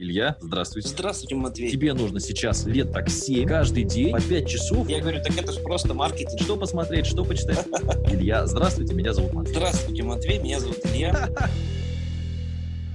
Илья, здравствуйте. Здравствуйте, Матвей. Тебе нужно сейчас лет так 7, каждый день по 5 часов. Я говорю, так это же просто маркетинг. Что посмотреть, что почитать? Илья, здравствуйте, меня зовут Матвей. Здравствуйте, Матвей, меня зовут Илья.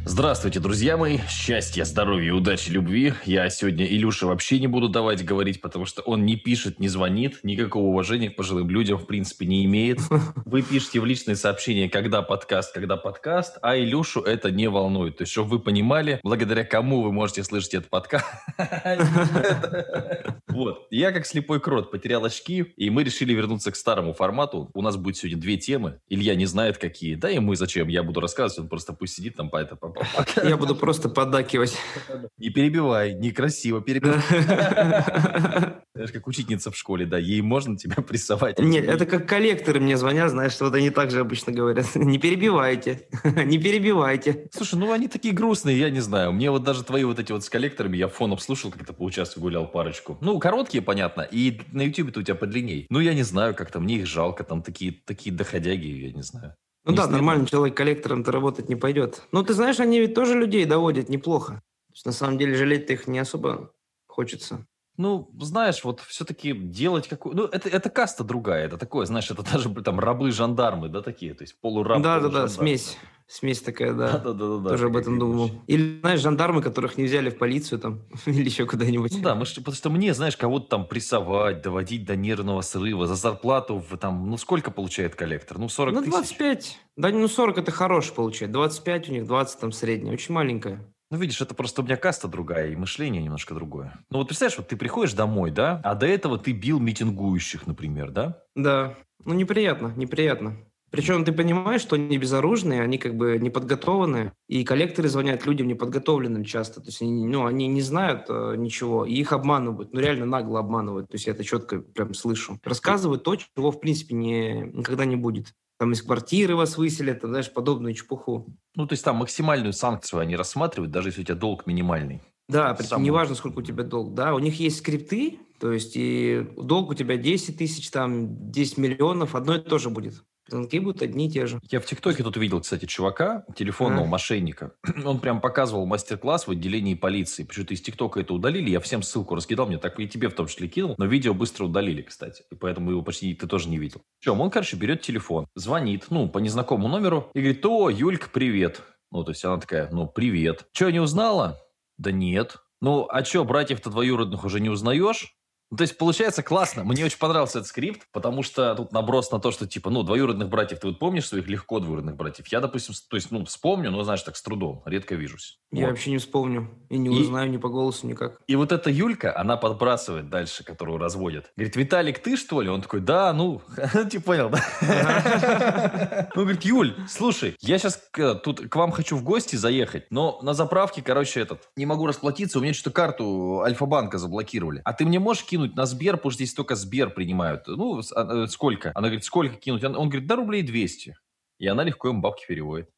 Здравствуйте, друзья мои. Счастья, здоровья, удачи, любви. Я сегодня Илюше вообще не буду давать говорить, потому что он не пишет, не звонит, никакого уважения к пожилым людям, в принципе, не имеет. Вы пишете в личные сообщения, когда подкаст, когда подкаст, а Илюшу это не волнует. То есть, чтобы вы понимали, благодаря кому вы можете слышать этот подкаст. Вот. Я, как слепой крот, потерял очки, и мы решили вернуться к старому формату. У нас будет сегодня две темы. Илья не знает, какие. Да и мы зачем? Я буду рассказывать, он просто пусть сидит там по я буду просто поддакивать. Не перебивай, некрасиво перебивай. Знаешь, как учительница в школе, да, ей можно тебя прессовать. Нет, это как коллекторы мне звонят, знаешь, вот они так же обычно говорят. Не перебивайте, не перебивайте. Слушай, ну они такие грустные, я не знаю. Мне вот даже твои вот эти вот с коллекторами, я фоном слушал, как то по участку гулял парочку. Ну, короткие, понятно, и на ютубе-то у тебя подлинней. Ну, я не знаю, как там, мне их жалко, там такие, такие доходяги, я не знаю. Ну не да, нормальный человек коллектором-то работать не пойдет. Но ты знаешь, они ведь тоже людей доводят неплохо. То есть, на самом деле жалеть-то их не особо хочется. Ну, знаешь, вот все-таки делать какую... Ну, это, это каста другая, это такое, знаешь, это даже там рабы-жандармы, да, такие, то есть полураб, Да-да-да, смесь. Смесь такая, да. Да-да-да. Тоже об этом думал. Или, знаешь, жандармы, которых не взяли в полицию там или еще куда-нибудь. Ну да, мы, потому что мне, знаешь, кого-то там прессовать, доводить до нервного срыва, за зарплату в, там, ну сколько получает коллектор? Ну 40 ну, тысяч? Ну 25. Да, ну 40 это хороший получает. 25 у них, 20 там средняя, очень маленькая. Ну, видишь, это просто у меня каста другая, и мышление немножко другое. Ну, вот представляешь, вот ты приходишь домой, да, а до этого ты бил митингующих, например, да? Да. Ну, неприятно, неприятно. Причем ты понимаешь, что они безоружные, они как бы неподготовленные, и коллекторы звонят людям неподготовленным часто, то есть они, ну, они не знают э, ничего, и их обманывают, ну реально нагло обманывают, то есть я это четко прям слышу. Рассказывают то, чего в принципе не, никогда не будет там из квартиры вас выселят, там, знаешь, подобную чепуху. Ну, то есть там максимальную санкцию они рассматривают, даже если у тебя долг минимальный. Да, причем Сам... неважно, сколько у тебя долг, да, у них есть скрипты, то есть и долг у тебя 10 тысяч, там, 10 миллионов, одно и то же будет. Звонки будут одни и те же. Я в ТикТоке тут видел, кстати, чувака, телефонного а? мошенника. Он прям показывал мастер-класс в отделении полиции. Почему-то из ТикТока это удалили. Я всем ссылку раскидал, мне так и тебе в том числе кинул. Но видео быстро удалили, кстати. И поэтому его почти ты тоже не видел. Чем? Он, короче, берет телефон, звонит, ну, по незнакомому номеру и говорит, о, Юлька, привет. Ну, то есть она такая, ну, привет. Че, не узнала? Да нет. Ну, а что, братьев-то двоюродных уже не узнаешь? Ну, то есть, получается классно. Мне очень понравился этот скрипт, потому что тут наброс на то, что, типа, ну, двоюродных братьев, ты вот помнишь своих легко двоюродных братьев? Я, допустим, то есть, ну, вспомню, но, знаешь, так с трудом, редко вижусь. Я вот. вообще не вспомню и не узнаю и, ни по голосу никак. И вот эта Юлька, она подбрасывает дальше, которую разводят. Говорит, Виталик, ты что ли? Он такой, да, ну, ты понял, да? Ну, говорит, Юль, слушай, я сейчас тут к вам хочу в гости заехать, но на заправке, короче, этот, не могу расплатиться, у меня что-то карту Альфа-банка заблокировали. А ты мне можешь кинуть кинуть на Сбер, потому что здесь только Сбер принимают. Ну, а, э, сколько? Она говорит, сколько кинуть? Он говорит, да рублей 200. И она легко ему бабки переводит.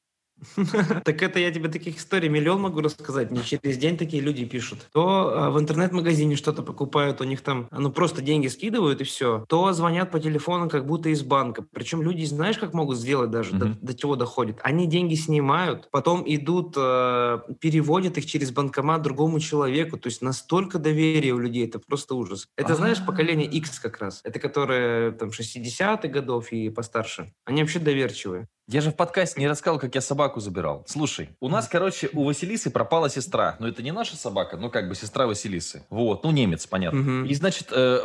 Так это я тебе таких историй миллион могу рассказать. Не через день такие люди пишут. То а, в интернет-магазине что-то покупают, у них там, ну просто деньги скидывают и все. То звонят по телефону как будто из банка. Причем люди, знаешь, как могут сделать даже, до, до чего доходит? Они деньги снимают, потом идут, э, переводят их через банкомат другому человеку. То есть настолько доверия у людей, это просто ужас. Это, А-а-а. знаешь, поколение X как раз. Это которые там 60-х годов и постарше. Они вообще доверчивые. Я же в подкасте не рассказал, как я собаку забирал. Слушай, у нас, короче, у Василисы пропала сестра. Ну, это не наша собака, ну, как бы сестра Василисы. Вот, ну, немец, понятно. Угу. И, значит, э,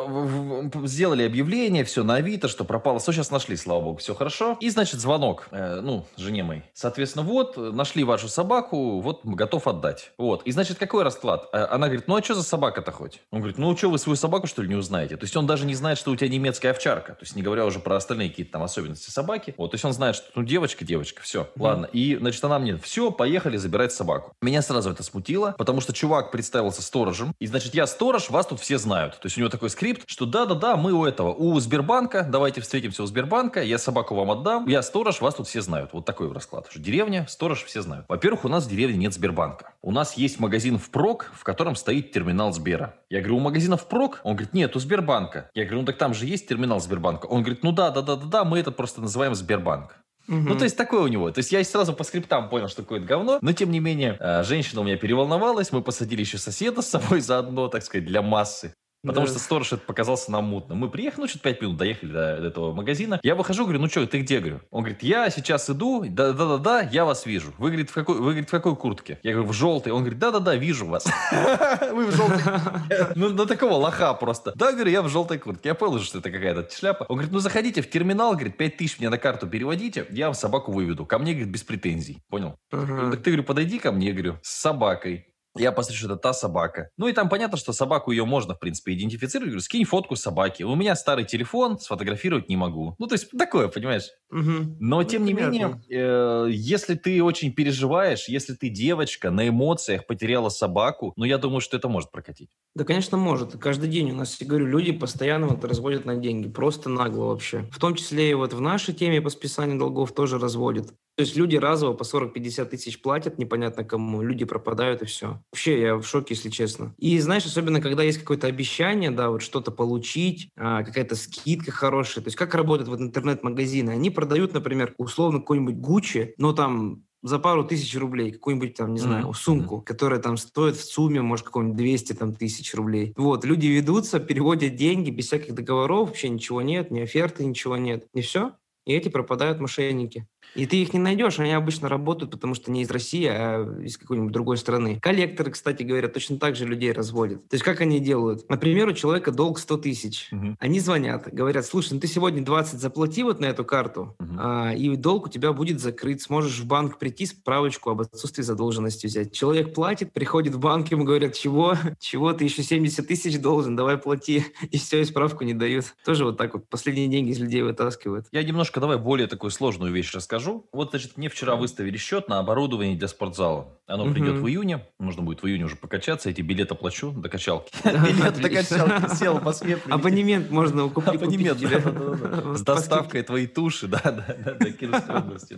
сделали объявление, все на Авито, что пропало. Все, сейчас нашли, слава богу, все хорошо. И, значит, звонок, э, ну, жене моей. Соответственно, вот, нашли вашу собаку, вот, готов отдать. Вот. И, значит, какой расклад? Э, она говорит, ну, а что за собака-то хоть? Он говорит, ну, что, вы свою собаку, что ли, не узнаете? То есть он даже не знает, что у тебя немецкая овчарка. То есть не говоря уже про остальные какие-то там особенности собаки. Вот, то есть он знает, что, ну, девочка, девочка, все, mm-hmm. ладно. И, значит, она мне, все, поехали забирать собаку. Меня сразу это смутило, потому что чувак представился сторожем, и, значит, я сторож, вас тут все знают. То есть у него такой скрипт, что да-да-да, мы у этого, у Сбербанка, давайте встретимся у Сбербанка, я собаку вам отдам, я сторож, вас тут все знают. Вот такой расклад. Что деревня, сторож, все знают. Во-первых, у нас в деревне нет Сбербанка. У нас есть магазин впрок, в котором стоит терминал Сбера. Я говорю, у магазина впрок? Он говорит, нет, у Сбербанка. Я говорю, ну так там же есть терминал Сбербанка. Он говорит, ну да, да, да, да, да, мы это просто называем Сбербанк. Ну, то есть такое у него. То есть я сразу по скриптам понял, что такое говно. Но, тем не менее, э, женщина у меня переволновалась. Мы посадили еще соседа с собой заодно, так сказать, для массы. Потому Да. что сторож это показался нам мутным. Мы приехали, ну, что-то 5 минут доехали до, до этого магазина. Я выхожу, говорю, ну что, ты где, говорю? Он говорит, я сейчас иду, да-да-да, я вас вижу. Вы, говорит, в какой, вы, говорит, в какой куртке? Я говорю, в желтой. Он говорит, да-да-да, вижу вас. Вы в желтой. Ну, на такого лоха просто. Да, говорю, я в желтой куртке. Я понял, что это какая-то шляпа. Он говорит, ну, заходите в терминал, говорит, 5 тысяч мне на карту переводите, я вам собаку выведу. Ко мне, говорит, без претензий. Понял? Так ты, говорю, подойди ко мне, говорю, с собакой. Я посмотрю, что это та собака. Ну и там понятно, что собаку ее можно, в принципе, идентифицировать. Говорю, скинь фотку собаки. У меня старый телефон, сфотографировать не могу. Ну, то есть такое, понимаешь? Мгм. Но, Ну, тем не понятно. менее, э, если ты очень переживаешь, если ты девочка, на эмоциях потеряла собаку, ну, я думаю, что это может прокатить. Да, конечно, может. Каждый день у нас, я говорю, люди постоянно вот разводят на деньги. Просто нагло вообще. В том числе и вот в нашей теме по списанию долгов тоже разводят. То есть люди разово по 40-50 тысяч платят непонятно кому, люди пропадают и все. Вообще я в шоке, если честно. И знаешь, особенно когда есть какое-то обещание, да, вот что-то получить, а, какая-то скидка хорошая. То есть как работают вот интернет-магазины? Они продают, например, условно какой-нибудь Гуччи, но там за пару тысяч рублей какую-нибудь там, не знаю, сумку, которая там стоит в сумме, может, какого-нибудь 200 там, тысяч рублей. Вот, люди ведутся, переводят деньги без всяких договоров, вообще ничего нет, ни оферты, ничего нет. И все. И эти пропадают мошенники. И ты их не найдешь, они обычно работают, потому что не из России, а из какой-нибудь другой страны. Коллекторы, кстати говоря, точно так же людей разводят. То есть как они делают? Например, у человека долг 100 тысяч. Мгм. Они звонят, говорят, слушай, ну ты сегодня 20 заплати вот на эту карту, Мгм. а, и долг у тебя будет закрыт. Сможешь в банк прийти, справочку об отсутствии задолженности взять. Человек платит, приходит в банк, ему говорят, чего? Чего? Ты еще 70 тысяч должен, давай плати. И все, и справку не дают. Тоже вот так вот последние деньги из людей вытаскивают. Я немножко давай более такую сложную вещь расскажу. Вот, значит, мне вчера выставили счет на оборудование для спортзала. Оно Мгм. придет в июне. Нужно будет в июне уже покачаться. Эти билеты плачу до качалки. Да, Билет до качалки сел Москве. прилетел. Абонемент можно купить. Абонемент. С доставкой твоей туши, да, да, да, до Кировской области.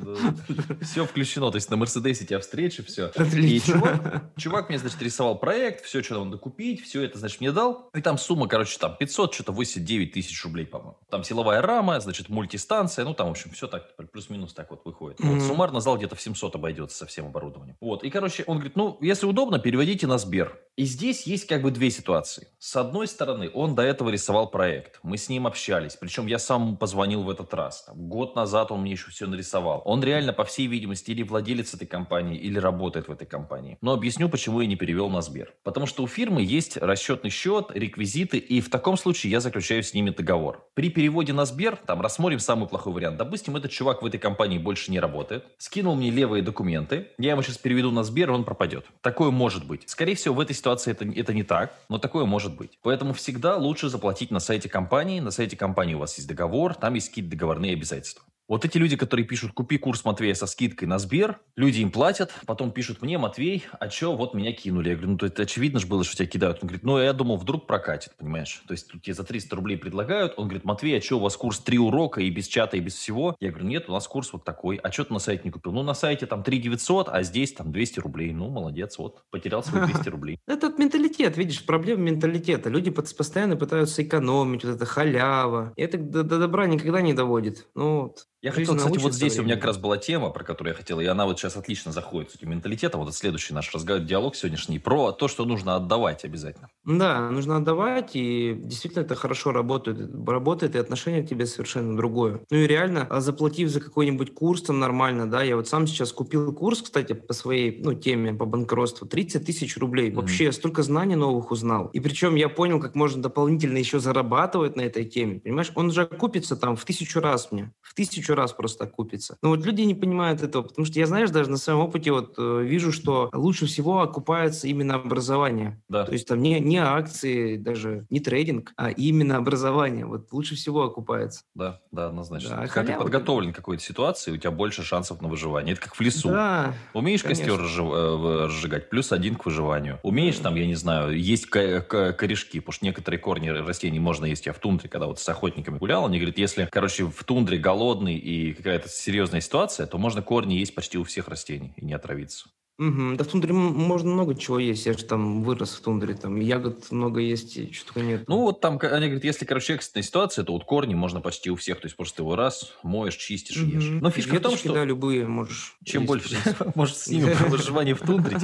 Все включено. То есть на Мерседесе тебя встречу, все. И чувак, чувак мне, значит, рисовал проект, все, что надо купить, все это, значит, мне дал. И там сумма, короче, там 500, что-то 89 тысяч рублей, по-моему. Там силовая рама, значит, мультистанция, ну, там, в общем, все так, плюс-минус так вот выходит. Вот, Мгм. суммарно зал где-то в 700 обойдется со всем оборудованием. Вот, и, короче, он говорит, ну, если удобно, переводите на Сбер. И здесь есть как бы две ситуации. С одной стороны, он до этого рисовал проект. Мы с ним общались. Причем я сам позвонил в этот раз. Там, год назад он мне еще все нарисовал. Он реально, по всей видимости, или владелец этой компании, или работает в этой компании. Но объясню, почему я не перевел на Сбер. Потому что у фирмы есть расчетный счет, реквизиты, и в таком случае я заключаю с ними договор. При переводе на Сбер, там, рассмотрим самый плохой вариант. Допустим, этот чувак в этой компании больше не работает, скинул мне левые документы, я ему сейчас переведу на Сбер, и он пропадет. Такое может быть. Скорее всего, в этой ситуации это, это не так, но такое может быть. Поэтому всегда лучше заплатить на сайте компании. На сайте компании у вас есть договор, там есть какие-то договорные обязательства. Вот эти люди, которые пишут «Купи курс Матвея со скидкой на Сбер», люди им платят, потом пишут мне «Матвей, а что, вот меня кинули». Я говорю, ну, то это очевидно же было, что тебя кидают. Он говорит, ну, я думал, вдруг прокатит, понимаешь? То есть тут тебе за 300 рублей предлагают. Он говорит, Матвей, а что, у вас курс три урока и без чата, и без всего? Я говорю, нет, у нас курс вот такой. А что ты на сайте не купил? Ну, на сайте там 3 900, а здесь там 200 рублей. Ну, молодец, вот, потерял свои 200 рублей. Это от менталитет, видишь, проблема менталитета. Люди постоянно пытаются экономить, вот это халява. И это до добра никогда не доводит. Ну, вот. Я Жизнь хотел, кстати, вот здесь у меня как раз была тема, про которую я хотел, и она вот сейчас отлично заходит с этим менталитетом. Вот это следующий наш разговор, диалог сегодняшний, про то, что нужно отдавать обязательно. Да, нужно отдавать, и действительно это хорошо работает. Работает, и отношение к тебе совершенно другое. Ну и реально, а заплатив за какой-нибудь курс там нормально, да, я вот сам сейчас купил курс, кстати, по своей, ну, теме, по банкротству, 30 тысяч рублей. Мгм. Вообще, столько знаний новых узнал. И причем я понял, как можно дополнительно еще зарабатывать на этой теме, понимаешь? Он уже окупится там в тысячу раз мне, в тысячу раз просто окупится. Но вот люди не понимают этого, потому что я, знаешь, даже на своем опыте вот э, вижу, что лучше всего окупается именно образование. Да. То есть там не, не акции, даже не трейдинг, а именно образование. Вот лучше всего окупается. Да, да, однозначно. Да, Когда ты подготовлен к какой-то ситуации, у тебя больше шансов на выживание. Это как в лесу. Да, Умеешь конечно. костер разжи- э, разжигать, плюс один к выживанию. Умеешь там, я не знаю, есть ко- ко- корешки, потому что некоторые корни растений можно есть. Я в тундре, когда вот с охотниками гулял, они говорят, если, короче, в тундре голодный и какая-то серьезная ситуация, то можно корни есть почти у всех растений и не отравиться. Угу. Да в тундре можно много чего есть. Я же там вырос в тундре, там ягод много есть, и что только нет. Ну, вот там, они говорят, если, короче, экстренная ситуация, то вот корни можно почти у всех. То есть просто его раз, моешь, чистишь, угу. ешь. Но фишка Веточки, в том, что... да, любые можешь. Чем больше, может, снимем про выживание в тундре.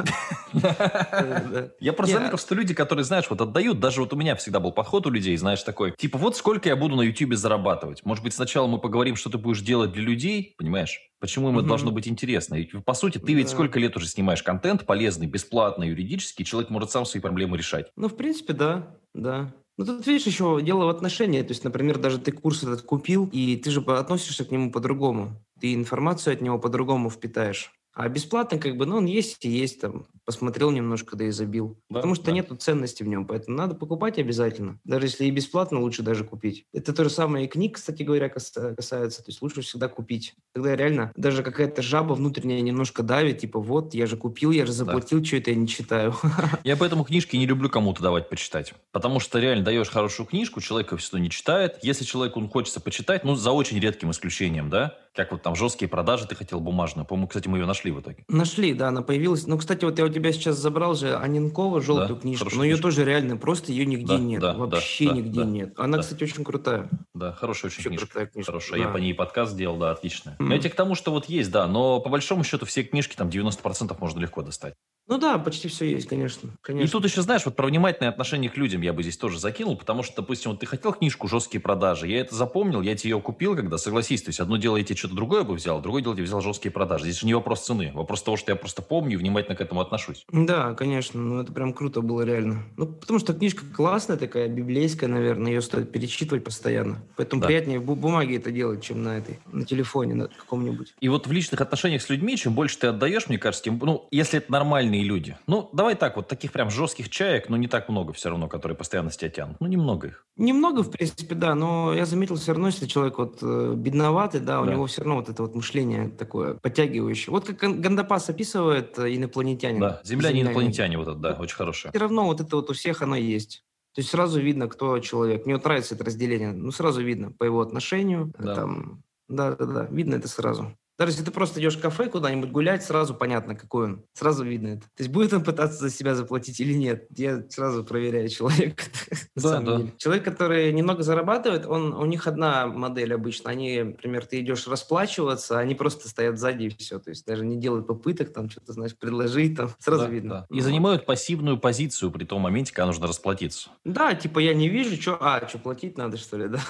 Я просто заметил, что люди, которые, знаешь, вот отдают, даже вот у меня всегда был подход у людей, знаешь, такой, типа, вот сколько я буду на YouTube зарабатывать. Может быть, сначала мы поговорим, что ты будешь делать для людей, понимаешь? Почему им это должно быть интересно? По сути, ты ведь сколько лет уже снимаешь контент полезный, бесплатный, юридический, человек может сам свои проблемы решать. Ну, в принципе, да, да. Ну, тут, видишь, еще дело в отношении. То есть, например, даже ты курс этот купил, и ты же относишься к нему по-другому. Ты информацию от него по-другому впитаешь. А бесплатно, как бы, ну, он есть и есть, там, посмотрел немножко, да и забил. Да, Потому что да. нету ценности в нем, поэтому надо покупать обязательно. Даже если и бесплатно, лучше даже купить. Это то же самое и книг, кстати говоря, касается. То есть лучше всегда купить. Тогда реально даже какая-то жаба внутренняя немножко давит, типа, вот, я же купил, я же заплатил, да. что это я не читаю. Я поэтому книжки не люблю кому-то давать почитать. Потому что реально даешь хорошую книжку, человек все не читает. Если человеку хочется почитать, ну, за очень редким исключением, да, как вот там жесткие продажи, ты хотел бумажную. По-моему, кстати, мы ее нашли в итоге. Нашли, да, она появилась. Ну, кстати, вот я у тебя сейчас забрал же Анинкова желтую да, книжку, но ее книжка. тоже реально просто ее нигде да, нет. Да, Вообще да, нигде да, нет. Она, да. кстати, очень крутая. Да, хорошая очень книжка. Крутая книжка. Хорошая. Да. Я по ней подкаст сделал, да, отличная. Mm. Но я тебе к тому, что вот есть, да, но по большому счету все книжки там 90% можно легко достать. Ну да, почти все есть, конечно, конечно. И тут еще, знаешь, вот про внимательное отношение к людям я бы здесь тоже закинул, потому что, допустим, вот ты хотел книжку «Жесткие продажи», я это запомнил, я тебе ее купил, когда, согласись, то есть одно дело я тебе что-то другое бы взял, другое дело я взял «Жесткие продажи». Здесь же не вопрос цены, вопрос того, что я просто помню и внимательно к этому отношусь. Да, конечно, ну это прям круто было реально. Ну, потому что книжка классная такая, библейская, наверное, ее стоит перечитывать постоянно. Поэтому да. приятнее в бумаге это делать, чем на этой, на телефоне, на каком-нибудь. И вот в личных отношениях с людьми, чем больше ты отдаешь, мне кажется, тем, ну, если это нормальные люди, ну, давай так, вот таких прям жестких чаек, но не так много все равно, которые постоянно с тебя тянут. Ну, немного их. Немного, в принципе, да, но я заметил все равно, если человек вот э, бедноватый, да, у да. него все равно вот это вот мышление такое подтягивающее. Вот как Гандапас описывает э, инопланетянин. Да, земляне, инопланетяне, вот это, да, очень хорошее. Все равно вот это вот у всех оно есть. То есть сразу видно, кто человек. Мне вот нравится это разделение. Ну, сразу видно по его отношению. Да. Там, да, да, да, видно это сразу. Даже если ты просто идешь в кафе куда-нибудь гулять, сразу понятно, какой он. Сразу видно это. То есть будет он пытаться за себя заплатить или нет. Я сразу проверяю человека. Да, да. Человек, который немного зарабатывает, он, у них одна модель обычно. Они, например, ты идешь расплачиваться, они просто стоят сзади и все. То есть даже не делают попыток там что-то, знаешь, предложить там. Сразу да, видно. Да. И занимают пассивную позицию при том моменте, когда нужно расплатиться. Да, типа я не вижу, что... А, что, платить надо, что ли, да?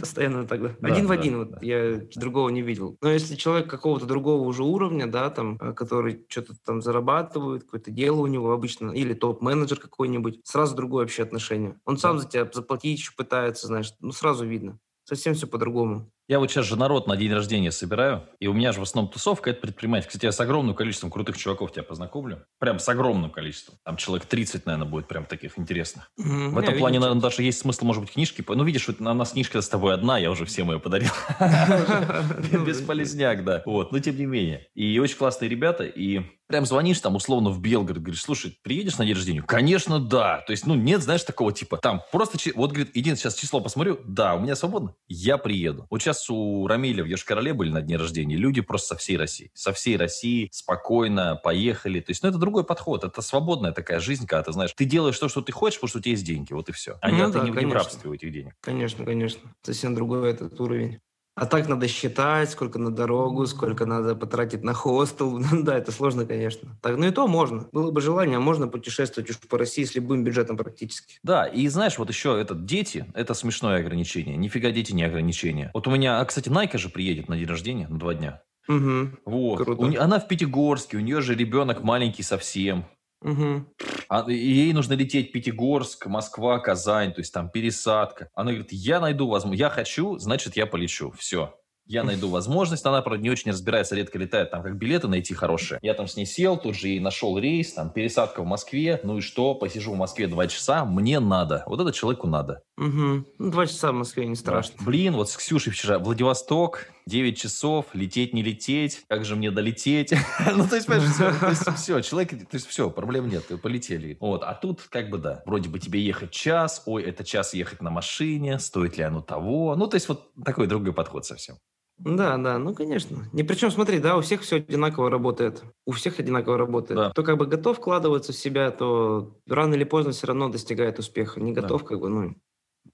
Постоянно тогда. Да, один да, в один. Да. Вот, я другого не видел. Но если человек какого-то другого уже уровня, да, там, э, который что-то там зарабатывает, какое-то дело у него обычно, или топ-менеджер какой-нибудь, сразу другое вообще отношение. Он сам за тебя заплатить еще пытается, знаешь, ну, сразу видно. Совсем все по-другому. Я вот сейчас же народ на день рождения собираю, и у меня же в основном тусовка – это предприниматель. Кстати, я с огромным количеством крутых чуваков тебя познакомлю. Прям с огромным количеством. Там человек 30, наверное, будет прям таких интересных. Mm-hmm. В этом я плане, наверное, даже есть смысл, может быть, книжки. Ну, видишь, вот у нас книжка с тобой одна, я уже всем ее подарил. Бесполезняк, да. Вот, но тем не менее. И очень классные ребята, и прям звонишь там условно в Белгород, говоришь, слушай, приедешь на день рождения? Конечно, да. То есть, ну, нет, знаешь, такого типа, там, просто, вот, говорит, иди сейчас число посмотрю, да, у меня свободно, я приеду. Вот сейчас у Рамиля в Йошкар-Оле были на дне рождения люди просто со всей России. Со всей России спокойно поехали. То есть, ну, это другой подход, это свободная такая жизнь, когда ты знаешь, ты делаешь то, что ты хочешь, потому что у тебя есть деньги, вот и все. А ну, да, ты не, не в рабстве у этих денег. Конечно, конечно. Совсем другой этот уровень. А так надо считать, сколько на дорогу, сколько надо потратить на хостел. да, это сложно, конечно. Так, ну и то можно. Было бы желание, можно путешествовать уж по России с любым бюджетом практически. Да, и знаешь, вот еще этот дети, это смешное ограничение. Нифига дети не ограничение. Вот у меня, а, кстати, Найка же приедет на день рождения на два дня. Угу. Вот. Круто. У, она в Пятигорске, у нее же ребенок маленький совсем. Угу. А, ей нужно лететь Пятигорск, Москва, Казань, то есть там пересадка. Она говорит, я найду возможность, я хочу, значит, я полечу. Все. Я найду возможность. Она, правда, не очень разбирается, редко летает, там, как билеты найти хорошие. Я там с ней сел, тут же ей нашел рейс, там, пересадка в Москве. Ну и что, посижу в Москве два часа, мне надо. Вот это человеку надо. Угу. два часа в Москве не страшно. Да. Блин, вот с Ксюшей вчера Владивосток, 9 часов, лететь, не лететь, как же мне долететь? ну, то есть, понимаешь, все, человек, то есть, все, проблем нет, полетели. Вот, а тут, как бы, да, вроде бы тебе ехать час, ой, это час ехать на машине, стоит ли оно того? Ну, то есть, вот такой другой подход совсем. Да, да, ну конечно. Не причем, смотри, да, у всех все одинаково работает. У всех одинаково работает. Да. Кто как бы готов вкладываться в себя, то рано или поздно все равно достигает успеха. Не Да. готов, как бы, ну,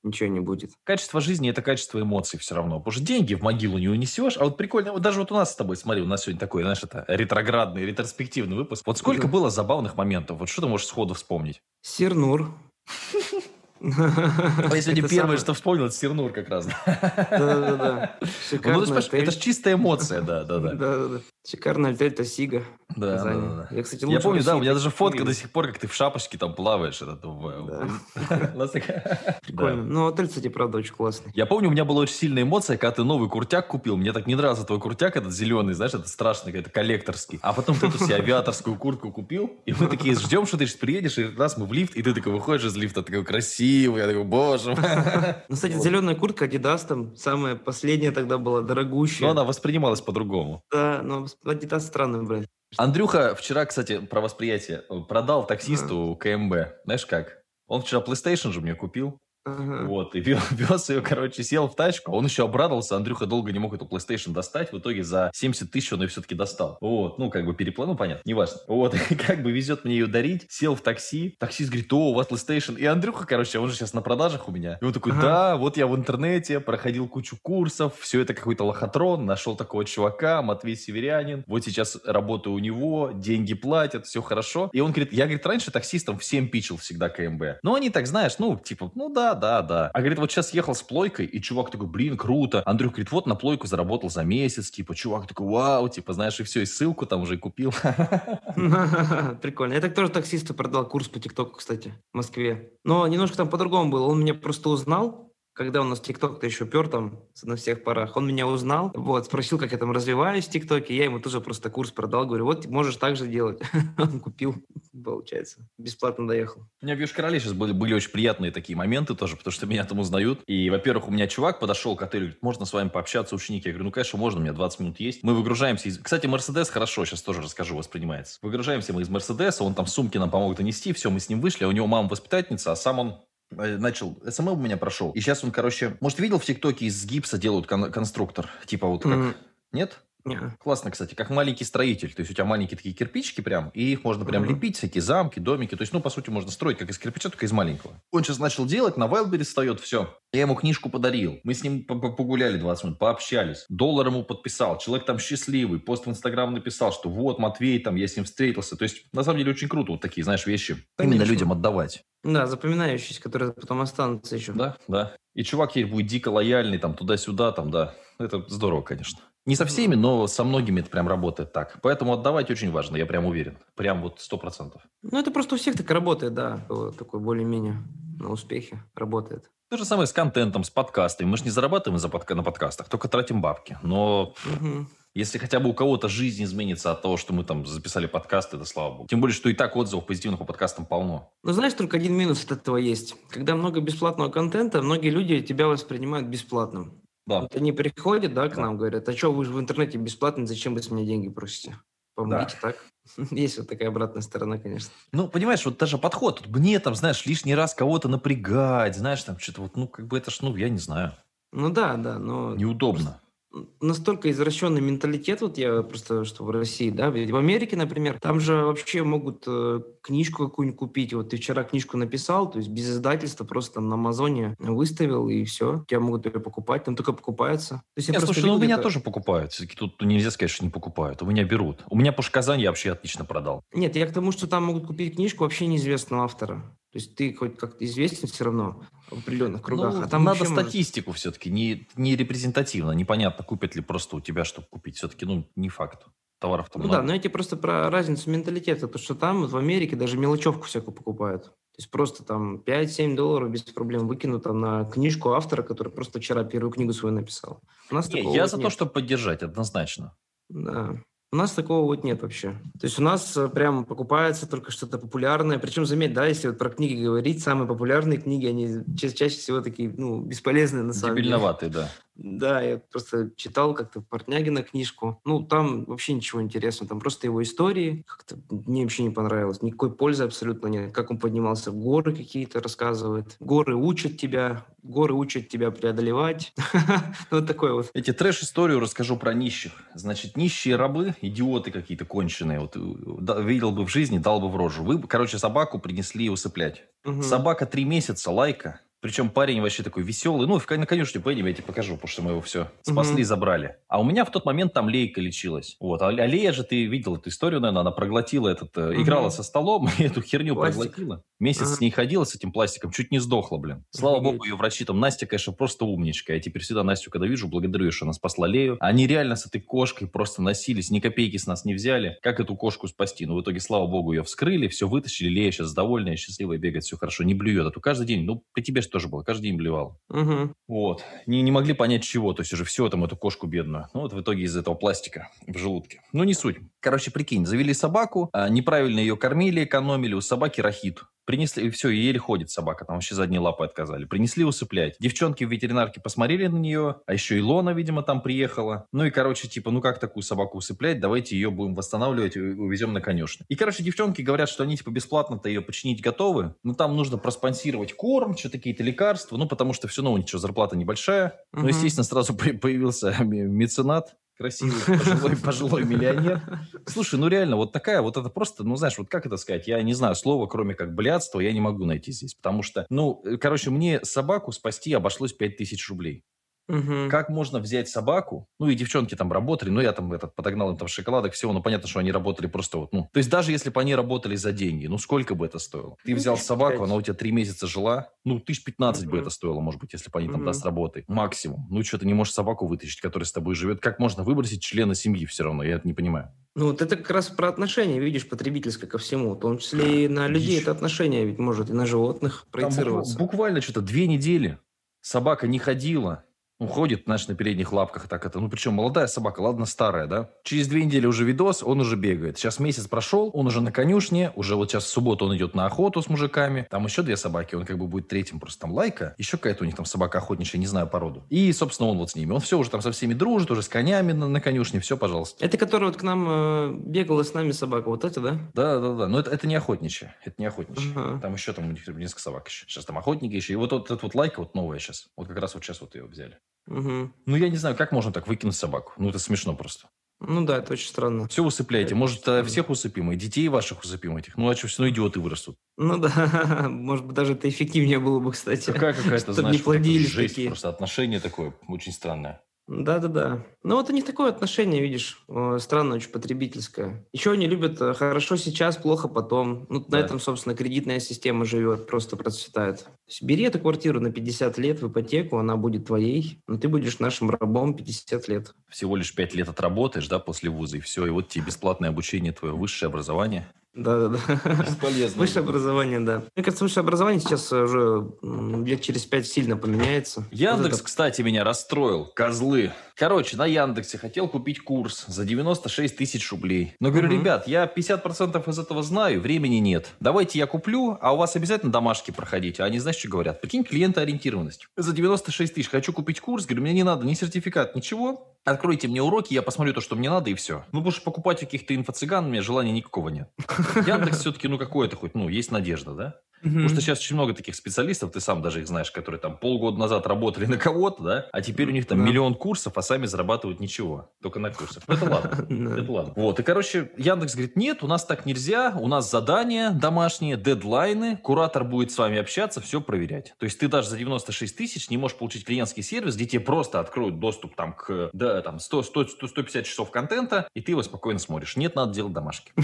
ничего не будет. Качество жизни – это качество эмоций все равно. Потому что деньги в могилу не унесешь. А вот прикольно, вот даже вот у нас с тобой, смотри, у нас сегодня такой, знаешь, это ретроградный, ретроспективный выпуск. Вот сколько Да. было забавных моментов? Вот что ты можешь сходу вспомнить? Сирнур. А я сегодня Это первое, что вспомнил, это Сернур как раз. Да-да-да. Ну, это же чистая эмоция, да, да, да. Да-да-да. Шикарный отель Тосига. Да, да, да. Я, кстати, Я помню, да, у меня даже фотка до сих пор, как ты в шапочке там плаваешь. Это, такая- Прикольно. Ну, отель, кстати, правда, очень классный. Я помню, у меня была очень сильная эмоция, когда ты новый куртяк купил. Мне так не нравился твой куртяк, этот зеленый, знаешь, это страшный, это коллекторский. А потом ты эту себе авиаторскую куртку купил, и мы такие ждем, что ты приедешь, и раз мы в лифт, и ты такой выходишь из лифта, такой красивый, я такой, боже мой. Ну, кстати, зеленая куртка Adidas там самая последняя тогда была, дорогущая. Но она воспринималась по-другому. Да, но Adidas странный бренд. Андрюха вчера, кстати, про восприятие, продал таксисту КМБ. Знаешь как? Он вчера PlayStation же мне купил. Ага. Вот, и вез ее, короче, сел в тачку. Он еще обрадовался, Андрюха долго не мог эту PlayStation достать. В итоге за 70 тысяч он ее все-таки достал. Вот, ну, как бы перепланул, понятно, неважно. Вот, и как бы везет мне ее дарить. Сел в такси. Таксист говорит, о, у вас PlayStation. И Андрюха, короче, он же сейчас на продажах у меня. И он такой, Ага. да, вот я в интернете проходил кучу курсов. Все это какой-то лохотрон. Нашел такого чувака, Матвей Северянин. Вот сейчас работаю у него, деньги платят, все хорошо. И он говорит, я, говорит, раньше таксистам всем пичил всегда КМБ. Но они так, знаешь, ну, типа, ну да, да, да. А говорит, вот сейчас ехал с плойкой, и чувак такой, блин, круто. Андрюх говорит, вот на плойку заработал за месяц, типа, чувак такой, вау, типа, знаешь, и все, и ссылку там уже и купил. Прикольно. Я так тоже таксисту продал курс по ТикТоку, кстати, в Москве. Но немножко там по-другому было. Он меня просто узнал, когда у нас ТикТок-то еще пер там на всех парах. Он меня узнал, вот, спросил, как я там развиваюсь в ТикТоке. Я ему тоже просто курс продал. Говорю, вот можешь так же делать. Он купил, получается. Бесплатно доехал. У меня в Йошкар-Оле сейчас были, были очень приятные такие моменты тоже, потому что меня там узнают. И, во-первых, у меня чувак подошел к отелю, говорит, можно с вами пообщаться, ученики? Я говорю, ну, конечно, можно, у меня 20 минут есть. Мы выгружаемся из... Кстати, Мерседес хорошо, сейчас тоже расскажу, воспринимается. Выгружаемся мы из Мерседеса, он там сумки нам помогут донести, все, мы с ним вышли, а у него мама воспитательница, а сам он начал, СМЛ у меня прошел. И сейчас он, короче, может, видел в ТикТоке из гипса делают кон- конструктор? Типа вот как... М, Нет? Классно, кстати, как маленький строитель. То есть у тебя маленькие такие кирпичики прям, и их можно прям Мгм. лепить, всякие замки, домики. То есть, ну, по сути, можно строить как из кирпича, только из маленького. Он сейчас начал делать, на Wildberries встает, все. Я ему книжку подарил. Мы с ним по- по- погуляли 20 минут, пообщались. Доллар ему подписал. Человек там счастливый. Пост в Инстаграм написал, что вот, Матвей, там, я с ним встретился. То есть, на самом деле, очень круто вот такие, знаешь, вещи. Именно Конечно. людям отдавать. Да, запоминающиеся, которые потом останутся еще. Да, да. И чувак ей будет дико лояльный, там, туда-сюда, там, да. Это здорово, конечно. Не со всеми, но со многими это прям работает так. Поэтому отдавать очень важно, я прям уверен. Прям вот сто процентов. Ну, это просто у всех так работает, да. Такой более-менее на успехе работает. То же самое с контентом, с подкастами. Мы же не зарабатываем за подка- на подкастах, только тратим бабки. Но Мгм. если хотя бы у кого-то жизнь изменится от того, что мы там записали подкаст, это слава богу. Тем более, что и так отзывов позитивных по подкастам полно. Но знаешь, только один минус от этого есть. Когда много бесплатного контента, многие люди тебя воспринимают бесплатным. Да. Вот они приходят, да, к Да. нам, говорят, а что, вы же в интернете бесплатно, зачем вы с меня деньги просите? Помогите так. Есть вот такая обратная сторона, конечно. Ну, понимаешь, вот даже подход. Тут мне там, знаешь, лишний раз кого-то напрягать, знаешь, там что-то вот, ну, как бы это ж, ну, я не знаю, Ну да, да, но неудобно. Настолько извращенный менталитет, вот я просто, что в России, да, ведь в Америке, например, там же вообще могут э, книжку какую-нибудь купить. Вот ты вчера книжку написал, то есть без издательства просто там на Амазоне выставил, и все, тебя могут ее покупать, там только покупаются. То есть я Нет, слушай, ну, у меня это- тоже покупают. Тут нельзя сказать, что не покупают. У меня берут. У меня Пуш Казань я вообще отлично продал. Нет, я к тому, что там могут купить книжку вообще неизвестного автора. То есть ты хоть как-то известен все равно в определенных кругах. Ну, а там надо может- статистику все-таки, не, не репрезентативно. Непонятно, купят ли просто у тебя, чтобы купить. Все-таки, ну, не факт. Товаров там Ну много. да, но я тебе просто про разницу менталитета, то что там вот в Америке даже мелочевку всякую покупают. То есть просто там 5-7 долларов без проблем выкинут там на книжку автора, который просто вчера первую книгу свою написал. У нас Не, я вот за то, нет. чтобы поддержать, однозначно. Да. У нас такого вот нет вообще. То есть у нас э, прям покупается только что-то популярное. Причем, заметь, да, если вот про книги говорить, самые популярные книги, они ча- чаще всего такие, ну, бесполезные на самом деле. Дебильноватый, да. Да, я просто читал как-то Портнягина книжку. Ну, там вообще ничего интересного. Там просто его истории. Как-то мне вообще не понравилось. Никакой пользы абсолютно нет. Как он поднимался в горы какие-то рассказывает. Горы учат тебя. Горы учат тебя преодолевать. Вот такой вот. Эти трэш-историю расскажу про нищих. Значит, нищие рабы, идиоты какие-то конченые. Вот э, видел бы в жизни, дал бы в рожу. Вы, короче, собаку принесли усыплять. Собака три месяца, лайка. Причем парень вообще такой веселый. Ну, на конюшне поедем, я тебе покажу, потому что мы его все спасли, угу. забрали. А у меня в тот момент там Лейка лечилась. Вот. А, а Лея же, ты видел эту историю, наверное, она проглотила этот... Угу. Играла со столом и эту херню Пластик. проглотила. Месяц ага. с ней ходила с этим пластиком, чуть не сдохла, блин. Слава Офигеть. богу, ее врачи там... Настя, конечно, просто умничка. Я теперь всегда Настю, когда вижу, благодарю, что она спасла Лею. Они реально с этой кошкой просто носились, ни копейки с нас не взяли. Как эту кошку спасти? Ну, в итоге, слава богу, ее вскрыли, все вытащили. Лея сейчас довольная, счастливая, бегает, все хорошо, не блюет. А то каждый день, ну, при тебе тоже было, каждый день блюет убивал. Угу. Вот. Не, не могли понять, чего. То есть уже все там, эту кошку бедную. Ну, вот в итоге из этого пластика в желудке. Ну, не суть. Короче, прикинь, завели собаку, а, неправильно ее кормили, экономили. У собаки рахит. Принесли, и все, еле ходит собака, там вообще задние лапы отказали. Принесли усыплять. Девчонки в ветеринарке посмотрели на нее, а еще Илона, видимо, там приехала. Ну и, короче, типа, ну как такую собаку усыплять, давайте ее будем восстанавливать и увезем на конюшню. И, короче, девчонки говорят, что они, типа, бесплатно-то ее починить готовы, но там нужно проспонсировать корм, что-то какие-то лекарства, ну, потому что все равно ничего, зарплата небольшая. Ну, естественно, сразу появился меценат, красивый пожилой, пожилой миллионер. Слушай, ну реально, вот такая, вот это просто, ну знаешь, вот как это сказать, я не знаю слова, кроме как блядство, я не могу найти здесь, потому что, ну, э, короче, мне собаку спасти обошлось 5000 рублей. Угу. Как можно взять собаку? Ну, и девчонки там работали, ну, я там этот, подогнал им там шоколадок, всего, ну, понятно, что они работали просто вот, ну, то есть даже если бы они работали за деньги, ну, сколько бы это стоило? Ты взял собаку, она у тебя три месяца жила, ну, тысяч пятнадцать угу. бы это стоило, может быть, если бы они там, угу. да, с работы. Максимум. Ну, что, ты не можешь собаку вытащить, которая с тобой живет. Как можно выбросить члена семьи все равно? Я это не понимаю. Ну, вот это как раз про отношения, видишь, потребительское ко всему. В том числе и на людей Дичь. это отношение ведь может и на животных проецироваться. Там буквально что-то две недели собака не ходила, уходит, знаешь, на передних лапках так это. Ну, причем молодая собака, ладно, старая, да? Через две недели уже видос, он уже бегает. Сейчас месяц прошел, он уже на конюшне, уже вот сейчас в субботу он идет на охоту с мужиками. Там еще две собаки, он как бы будет третьим просто там лайка. Еще какая-то у них там собака охотничья, не знаю породу. И, собственно, он вот с ними. Он все уже там со всеми дружит, уже с конями на, на конюшне, все, пожалуйста. Это который вот к нам э, бегала с нами собака, вот это, да? Да, да, да. Но это, это не охотничья, это не охотничья. Ага. Там еще там у них несколько собак еще. Сейчас там охотники еще. И вот, вот этот вот лайка вот новая сейчас. Вот как раз вот сейчас вот ее взяли. Угу. Ну, я не знаю, как можно так выкинуть собаку? Ну, это смешно просто. Ну да, это очень странно. Все усыпляйте. Может, э, всех усыпим, и детей ваших усыпим этих. Ну, а что, все равно идиоты вырастут. Ну да, может быть, даже это эффективнее было бы, кстати. Какая какая-то, знаешь, не плодились жесть, такие. просто отношение такое очень странное. Да-да-да. Ну вот у них такое отношение, видишь, э, странное, очень потребительское. Еще они любят э, хорошо сейчас, плохо потом. Ну, на этом, собственно, кредитная система живет, просто процветает. Бери эту квартиру на 50 лет в ипотеку, она будет твоей, но ты будешь нашим рабом 50 лет. Всего лишь 5 лет отработаешь, да, после вуза, и все, и вот тебе бесплатное обучение, твое высшее образование. Да-да-да. Бесполезно. Высшее образование, да. Мне кажется, высшее образование сейчас уже лет через пять сильно поменяется. Яндекс, вот кстати, меня расстроил. Козлы. Короче, на Яндексе хотел купить курс за 96 тысяч рублей. Но говорю, угу. ребят, я 50% из этого знаю, времени нет. Давайте я куплю, а у вас обязательно домашки проходить. А они, знаешь, что говорят? Прикинь, клиентоориентированность. За 96 тысяч хочу купить курс. Говорю, мне не надо ни сертификат, ничего. Откройте мне уроки, я посмотрю то, что мне надо, и все. Ну, потому что покупать каких-то инфо-цыган у меня желания никакого нет. Яндекс все-таки, ну, какое-то хоть, ну, есть надежда, да? Потому что сейчас очень много таких специалистов, ты сам даже их знаешь, которые там полгода назад работали на кого-то, да, а теперь у них там миллион курсов, а сами зарабатывают ничего, только на курсах. Это ладно, это ладно. Вот, и, короче, Яндекс говорит, нет, у нас так нельзя, у нас задания домашние, дедлайны, куратор будет с вами общаться, все проверять. То есть ты даже за 96 тысяч не можешь получить клиентский сервис, где тебе просто откроют доступ там к, да, там 100, 100, 100 150 часов контента, и ты его спокойно смотришь. Нет, надо делать домашки.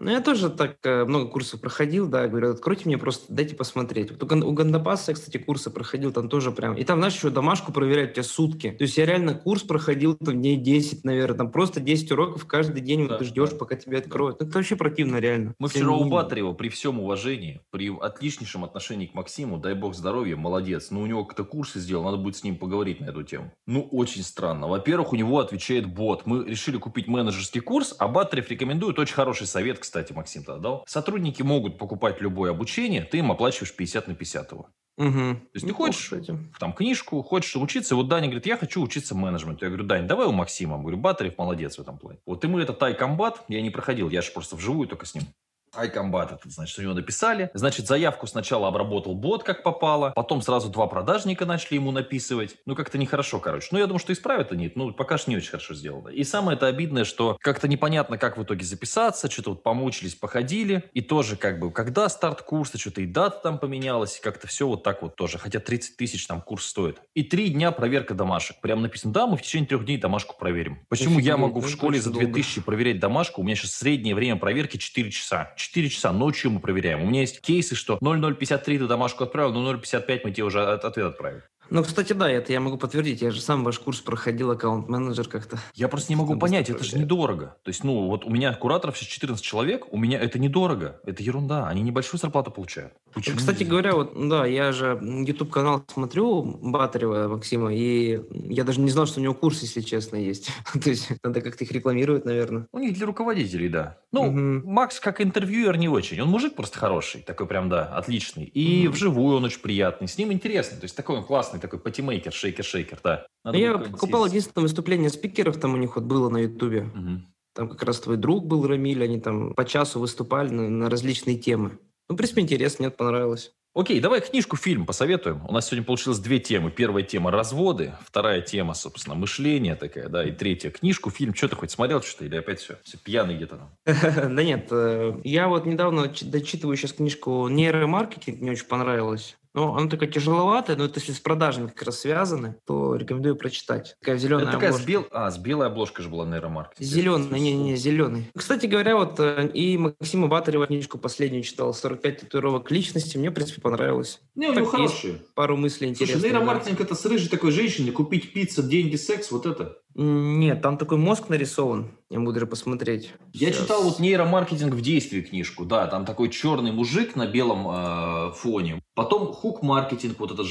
Ну, я тоже так э, много курсов проходил, да, говорю, открой откройте мне просто, дайте посмотреть. Вот у Гандапаса я, кстати, курсы проходил, там тоже прям... И там, знаешь, еще домашку проверяют тебя сутки. То есть я реально курс проходил там дней 10, наверное, там просто 10 уроков каждый день да, вот ты ждешь, да. пока тебя откроют. Да. Это вообще противно реально. Мы вчера у Батарева при всем уважении, при отличнейшем отношении к Максиму, дай бог здоровья, молодец, но у него какие-то курсы сделал, надо будет с ним поговорить на эту тему. Ну, очень странно. Во-первых, у него отвечает бот. Мы решили купить менеджерский курс, а Батарев рекомендует, очень хороший совет, кстати, Максим тогда дал. Сотрудники могут покупать любое обучение, ты им оплачиваешь 50 на 50 его. Угу. То есть ты хочешь там книжку, хочешь учиться. И вот Даня говорит, я хочу учиться менеджменту. Я говорю, Дань, давай у Максима. Я говорю, Батарев молодец в этом плане. Вот ему этот тайкомбат, я не проходил, я же просто вживую только с ним iCombat, это значит, у него написали. Значит, заявку сначала обработал бот, как попало. Потом сразу два продажника начали ему написывать. Ну, как-то нехорошо, короче. Ну, я думаю, что исправят они. Ну, пока что не очень хорошо сделано. И самое это обидное, что как-то непонятно, как в итоге записаться. Что-то вот помучились, походили. И тоже как бы, когда старт курса, что-то и дата там поменялась. Как-то все вот так вот тоже. Хотя 30 тысяч там курс стоит. И три дня проверка домашек. Прям написано, да, мы в течение трех дней домашку проверим. Почему Офигеть, я могу в школе за 2000 долго. проверять домашку? У меня сейчас среднее время проверки 4 часа. 4 часа ночью мы проверяем. У меня есть кейсы, что 0053 ты домашку отправил, но 055 мы тебе уже ответ отправим. Ну, кстати, да, это я могу подтвердить. Я же сам ваш курс проходил, аккаунт-менеджер как-то. Я просто не могу понять, это же недорого. То есть, ну, вот у меня кураторов сейчас 14 человек, у меня это недорого. Это ерунда. Они небольшую зарплату получают. Почему? Кстати говоря, вот, да, я же YouTube-канал смотрю Батарева Максима, и я даже не знал, что у него курс, если честно, есть. То есть, надо как-то их рекламировать, наверное. У них для руководителей, да. Ну, угу. Макс как интервьюер не очень. Он мужик просто хороший, такой прям, да, отличный. И угу. вживую он очень приятный. С ним интересно. То есть, такой он классный такой патимейкер, шейкер-шейкер, да. Надо я покупал единственное выступление спикеров, там у них вот было на Ютубе. Угу. Там как раз твой друг был, Рамиль, они там по часу выступали на, на различные темы. Ну, в принципе, интересно, мне понравилось. Окей, давай книжку, фильм посоветуем. У нас сегодня получилось две темы. Первая тема – разводы. Вторая тема, собственно, мышление такая, да. И третья – книжку, фильм. Что ты хоть смотрел что-то или опять все? Все пьяный где-то там? Да нет, э, я вот недавно дочитываю сейчас книжку «Нейромаркетинг», мне очень понравилось. Ну, она такая тяжеловатая, но это если с продажами как раз связаны, то рекомендую прочитать. Такая зеленая это такая обложка. С бел... А, с белой обложкой же была нейромаркетинг. Зеленый, не-не, зеленый. Кстати говоря, вот э, и Максима Батарева книжку последнюю читал, 45 татуировок личности, мне, в принципе, понравилось. Не, у него хорошие. Пару мыслей интересных. Слушай, нейромаркетинг да. это с рыжей такой женщиной, купить пицца, деньги, секс, вот это. Нет, там такой мозг нарисован. Я буду даже посмотреть. Я Сейчас. читал вот нейромаркетинг в действии книжку. Да, там такой черный мужик на белом э, фоне. Потом хук-маркетинг, вот эта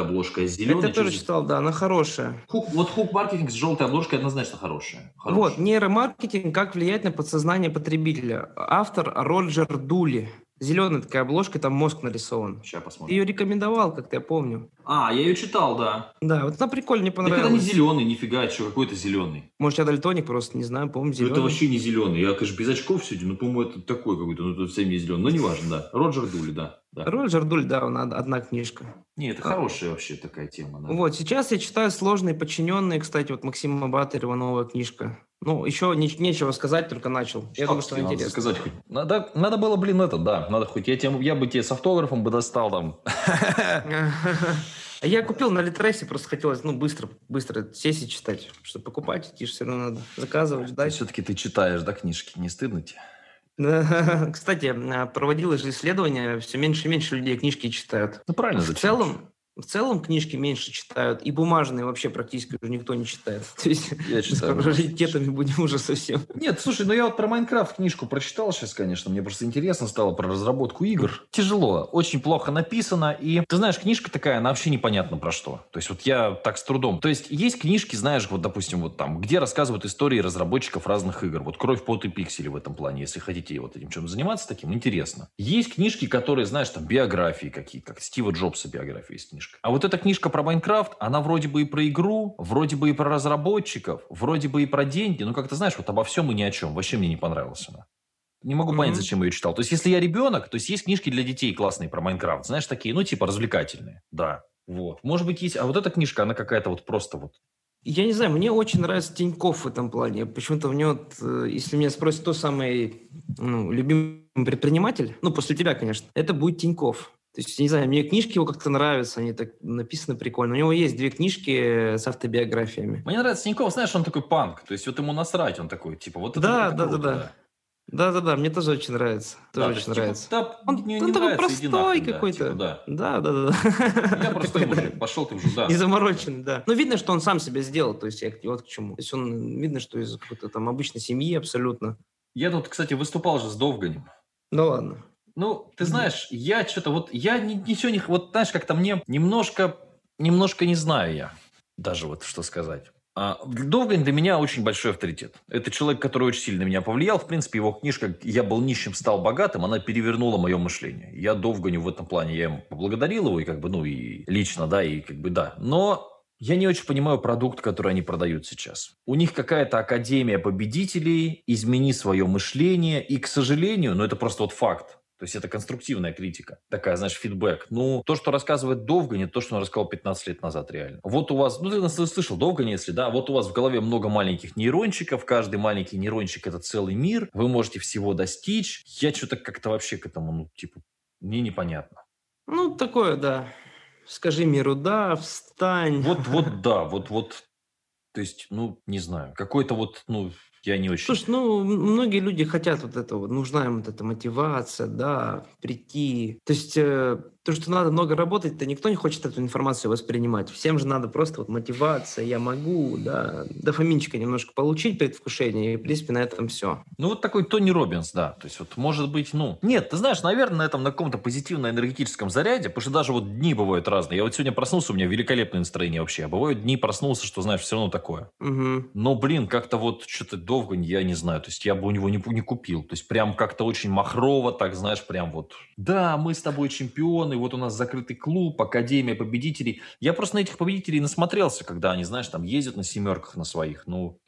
обложкой, с зеленой. Это тоже читал, да, она хорошая. Хук, вот хук-маркетинг с желтой обложкой однозначно хорошая. хорошая. Вот, нейромаркетинг, как влиять на подсознание потребителя. Автор Роджер Дули. Зеленая такая обложка, там мозг нарисован. Сейчас посмотрим. Ты ее рекомендовал, как-то я помню. А, я ее читал, да. Да, вот она прикольно, мне понравилась. Так это не зеленый, нифига, что какой-то зеленый. Может, я дальтоник просто, не знаю, по-моему, зеленый. Ну, это вообще не зеленый. Я, конечно, без очков сидю, но, по-моему, это такой какой-то, ну, это совсем не зеленый. Но неважно, да. Роджер Дули, да. Да. Роджер Дуль, да, одна книжка. Не, это хорошая вообще такая тема. Да. Вот, сейчас я читаю «Сложные подчиненные», кстати, вот Максима Батарева новая книжка. Ну, еще не, нечего сказать, только начал. Что я думаю, что надо интересно. сказать хоть. Надо, надо было, блин, это, да, надо хоть. Я, тем, я бы тебе с автографом бы достал там. Я купил на Литресе, просто хотелось, ну, быстро, быстро сесть и читать. Что покупать, идти все равно надо заказывать, ждать. Все-таки ты читаешь, да, книжки? Не стыдно тебе? Кстати, проводилось же исследование, все меньше и меньше людей книжки читают. Ну, правильно, зачем? В целом, в целом книжки меньше читают, и бумажные вообще практически уже никто не читает. То есть я читаю. раритетами будем уже совсем. Нет, слушай, ну я вот про Майнкрафт книжку прочитал сейчас, конечно. Мне просто интересно стало про разработку игр. Тяжело, очень плохо написано. И ты знаешь, книжка такая, она вообще непонятно про что. То есть вот я так с трудом. То есть есть книжки, знаешь, вот допустим, вот там, где рассказывают истории разработчиков разных игр. Вот «Кровь, пот и пиксели» в этом плане. Если хотите вот этим чем заниматься таким, интересно. Есть книжки, которые, знаешь, там биографии какие-то, как Стива Джобса биография есть книжка. А вот эта книжка про Майнкрафт, она вроде бы и про игру, вроде бы и про разработчиков, вроде бы и про деньги, но как ты знаешь, вот обо всем и ни о чем. Вообще мне не понравилась она. Не могу понять, mm-hmm. зачем я ее читал. То есть, если я ребенок, то есть есть книжки для детей классные про Майнкрафт, знаешь, такие, ну, типа развлекательные. Да. Вот. Может быть, есть. А вот эта книжка, она какая-то вот просто вот. Я не знаю, мне очень нравится Тиньков в этом плане. Почему-то мне вот, э, если меня спросят, кто самый ну, любимый предприниматель, ну, после тебя, конечно, это будет Тиньков. То есть, не знаю, мне книжки его как-то нравятся, они так написаны прикольно. У него есть две книжки с автобиографиями. Мне нравится Тиньков, знаешь, он такой панк. То есть, вот ему насрать, он такой, типа, вот это Да, да, да, да. Да-да-да, мне тоже очень нравится. Тоже да, очень типа, нравится. Да, он не, он не такой простой какой-то. Да, типа, да. да, да, да. Я простой мужик, пошел ты уже, да. И замороченный, да. Но видно, что он сам себя сделал, то есть я вот к чему. То есть он, видно, что из какой-то там обычной семьи абсолютно. Я тут, кстати, выступал же с Довганем. Ну ладно. Ну, ты знаешь, я что-то вот, я ни, ничего не... Вот знаешь, как-то мне немножко, немножко не знаю я даже вот что сказать. А, Довгань для меня очень большой авторитет. Это человек, который очень сильно меня повлиял. В принципе, его книжка «Я был нищим, стал богатым», она перевернула мое мышление. Я Довганю в этом плане, я ему поблагодарил его, и как бы, ну, и лично, да, и как бы, да. Но я не очень понимаю продукт, который они продают сейчас. У них какая-то академия победителей, измени свое мышление, и, к сожалению, ну это просто вот факт, то есть это конструктивная критика, такая, знаешь, фидбэк. Ну, то, что рассказывает Довгани, то, что он рассказал 15 лет назад реально. Вот у вас, ну ты нас слышал Довгани, если да, вот у вас в голове много маленьких нейрончиков, каждый маленький нейрончик это целый мир, вы можете всего достичь. Я что-то как-то вообще к этому, ну, типа, мне непонятно. Ну, такое, да. Скажи миру «да», встань. Вот, вот, да, вот, вот. То есть, ну, не знаю, какой-то вот, ну, я не очень... Слушай, ну, многие люди хотят вот этого, нужна им вот эта мотивация, да, прийти. То есть, э, то, что надо много работать, то никто не хочет эту информацию воспринимать. Всем же надо просто вот мотивация, я могу, да, дофаминчика немножко получить предвкушение, и, в принципе, на этом все. Ну, вот такой Тони Робинс, да. То есть, вот, может быть, ну... Нет, ты знаешь, наверное, на этом, на каком-то позитивно-энергетическом заряде, потому что даже вот дни бывают разные. Я вот сегодня проснулся, у меня великолепное настроение вообще. А бывают дни проснулся, что, знаешь, все равно такое. Угу. Но, блин, как-то вот что-то долго, я не знаю. То есть, я бы у него не, не купил. То есть, прям как-то очень махрово, так, знаешь, прям вот... Да, мы с тобой чемпионы, вот у нас закрытый клуб, Академия победителей. Я просто на этих победителей насмотрелся, когда они, знаешь, там ездят на семерках на своих. Ну,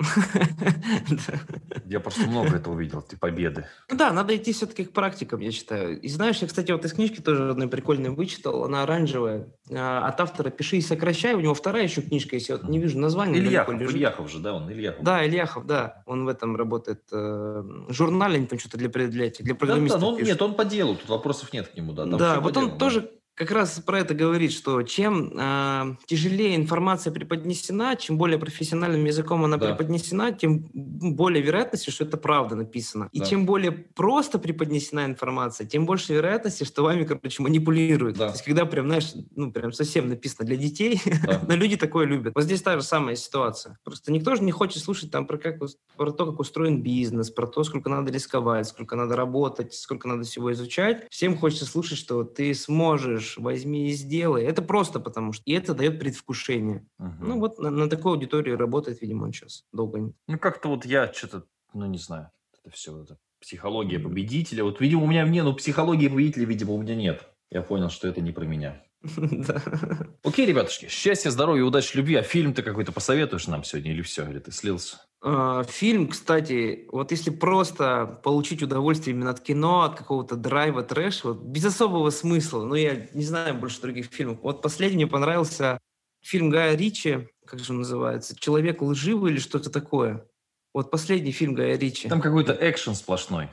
я просто много этого видел, эти победы. Да, надо идти все-таки к практикам, я считаю. И знаешь, я, кстати, вот из книжки тоже одной прикольной вычитал, она оранжевая, а, от автора «Пиши и сокращай», у него вторая еще книжка, если вот не вижу название. Ильяхов, Ильяхов же, да, он Ильяхов. Да, Ильяхов, да, он в этом работает, э, журнале, там что-то для, для, для программистов да, да, но он, Нет, он по делу, тут вопросов нет к нему, да. да, вот он делу, тоже как раз про это говорит, что чем э, тяжелее информация преподнесена, чем более профессиональным языком она да. преподнесена, тем более вероятности, что это правда написано. Да. И чем более просто преподнесена информация, тем больше вероятности, что вами, короче, манипулируют. Да. То есть, когда прям, знаешь, ну, прям совсем написано для детей, да. но люди такое любят. Вот здесь та же самая ситуация. Просто никто же не хочет слушать там про, как, про то, как устроен бизнес, про то, сколько надо рисковать, сколько надо работать, сколько надо всего изучать. Всем хочется слушать, что ты сможешь можешь, возьми и сделай. Это просто потому что... И это дает предвкушение. Угу. Ну вот на, на такой аудитории работает, видимо, он сейчас долго не... Ну как-то вот я что-то, ну не знаю, это все, это психология победителя. Вот, видимо, у меня не, ну психологии победителя, видимо, у меня нет. Я понял, что это не про меня. Окей, ребятушки, счастья, здоровья, удачи, любви. А фильм ты какой-то посоветуешь нам сегодня или все? Или ты слился? А, фильм, кстати, вот если просто получить удовольствие именно от кино, от какого-то драйва, трэш, вот без особого смысла, ну, я не знаю больше других фильмов. Вот последний мне понравился фильм Гая Ричи, как же он называется, «Человек лживый» или что-то такое. Вот последний фильм Гая Ричи. Там какой-то экшен сплошной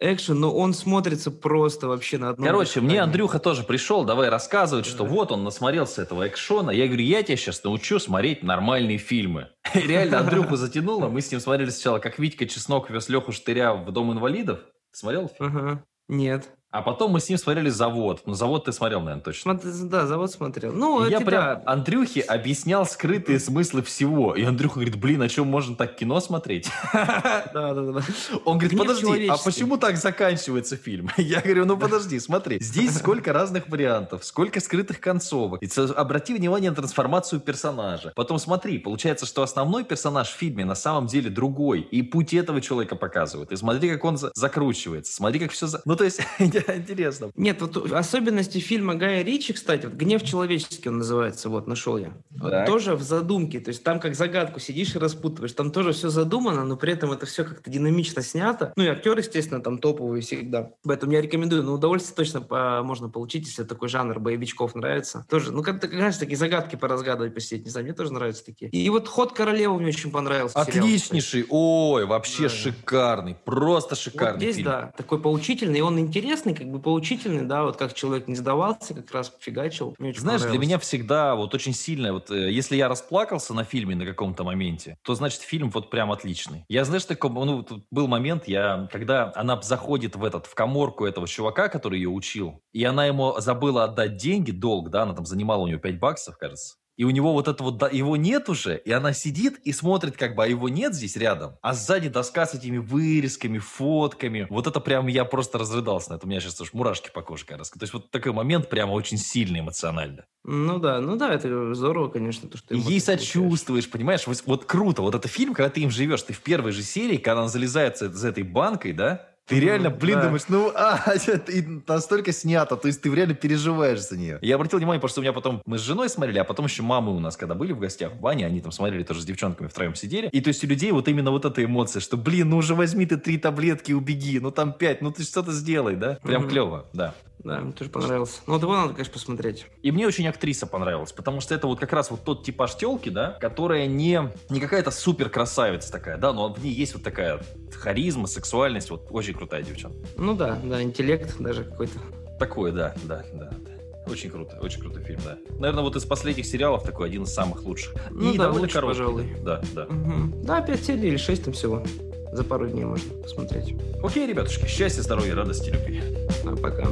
экшен, но он смотрится просто вообще на одном Короче, дыхании. мне Андрюха тоже пришел, давай рассказывать, да. что вот он насмотрелся этого экшона. Я говорю, я тебя сейчас научу смотреть нормальные фильмы. реально Андрюху затянуло. Мы с ним смотрели сначала, как Витька Чеснок вез Леху Штыря в Дом инвалидов. смотрел фильм? Нет. А потом мы с ним смотрели «Завод». Ну, «Завод» ты смотрел, наверное, точно. Да, «Завод» смотрел. Ну, я прям да. Андрюхе объяснял скрытые смыслы всего. И Андрюха говорит, блин, а чем можно так кино смотреть? Да, да, да. Он говорит, подожди, а почему так заканчивается фильм? Я говорю, ну подожди, смотри. Здесь сколько разных вариантов, сколько скрытых концовок. И обрати внимание на трансформацию персонажа. Потом смотри, получается, что основной персонаж в фильме на самом деле другой. И путь этого человека показывает. И смотри, как он закручивается. Смотри, как все... Ну, то есть, Интересно. Нет, вот особенности фильма Гая Ричи, кстати, вот «Гнев человеческий» он называется, вот, нашел я. Вот, тоже в задумке, то есть там как загадку сидишь и распутываешь, там тоже все задумано, но при этом это все как-то динамично снято. Ну и актер, естественно, там топовый всегда. Поэтому я рекомендую, но удовольствие точно по- можно получить, если такой жанр боевичков нравится. Тоже, ну как-то, знаешь, такие загадки поразгадывать посидеть, не знаю, мне тоже нравятся такие. И вот «Ход королевы» мне очень понравился. Отличнейший, сериал, ой, вообще да. шикарный, просто шикарный вот здесь, фильм. да, такой поучительный, и он интересный, интересный, как бы поучительный, да, вот как человек не сдавался, как раз фигачил. Мне Знаешь, для меня всегда вот очень сильно, вот э, если я расплакался на фильме на каком-то моменте, то значит фильм вот прям отличный. Я, знаешь, такой, ну, был момент, я, когда она заходит в этот, в коморку этого чувака, который ее учил, и она ему забыла отдать деньги, долг, да, она там занимала у него 5 баксов, кажется, и у него вот это вот, его нет уже, и она сидит и смотрит, как бы, а его нет здесь рядом, а сзади доска с этими вырезками, фотками. Вот это прям я просто разрыдался на это. У меня сейчас уж мурашки по коже, кажется. То есть вот такой момент прямо очень сильный эмоционально. Ну да, ну да, это здорово, конечно, то, что ей получаешь. сочувствуешь, понимаешь? Вот, вот круто. Вот это фильм, когда ты им живешь. Ты в первой же серии, когда она залезает с этой банкой, да? Ты реально, блин, да. думаешь, ну, а, и настолько снято, то есть ты реально переживаешь за нее. Я обратил внимание, потому что у меня потом, мы с женой смотрели, а потом еще мамы у нас, когда были в гостях в бане, они там смотрели тоже с девчонками втроем сидели. И то есть у людей вот именно вот эта эмоция, что, блин, ну уже возьми ты три таблетки, убеги, ну там пять, ну ты что-то сделай, да? Прям клево, да. Да, мне тоже понравился. Ну вот его надо, конечно, посмотреть. И мне очень актриса понравилась, потому что это вот как раз вот тот типаж телки, да, которая не, не какая-то супер красавица такая, да, но в ней есть вот такая харизма, сексуальность, вот очень крутая девчонка. Ну да, да, интеллект даже какой-то. Такое, да, да, да. Очень круто, очень крутой фильм, да. Наверное, вот из последних сериалов такой один из самых лучших. Ну И да, довольно лучше, короткий. пожалуй. Да, да. Мгм. Да, 5 серий или 6 там всего. За пару дней можно посмотреть. Окей, ребятушки, счастья, здоровья, радости, любви. А пока.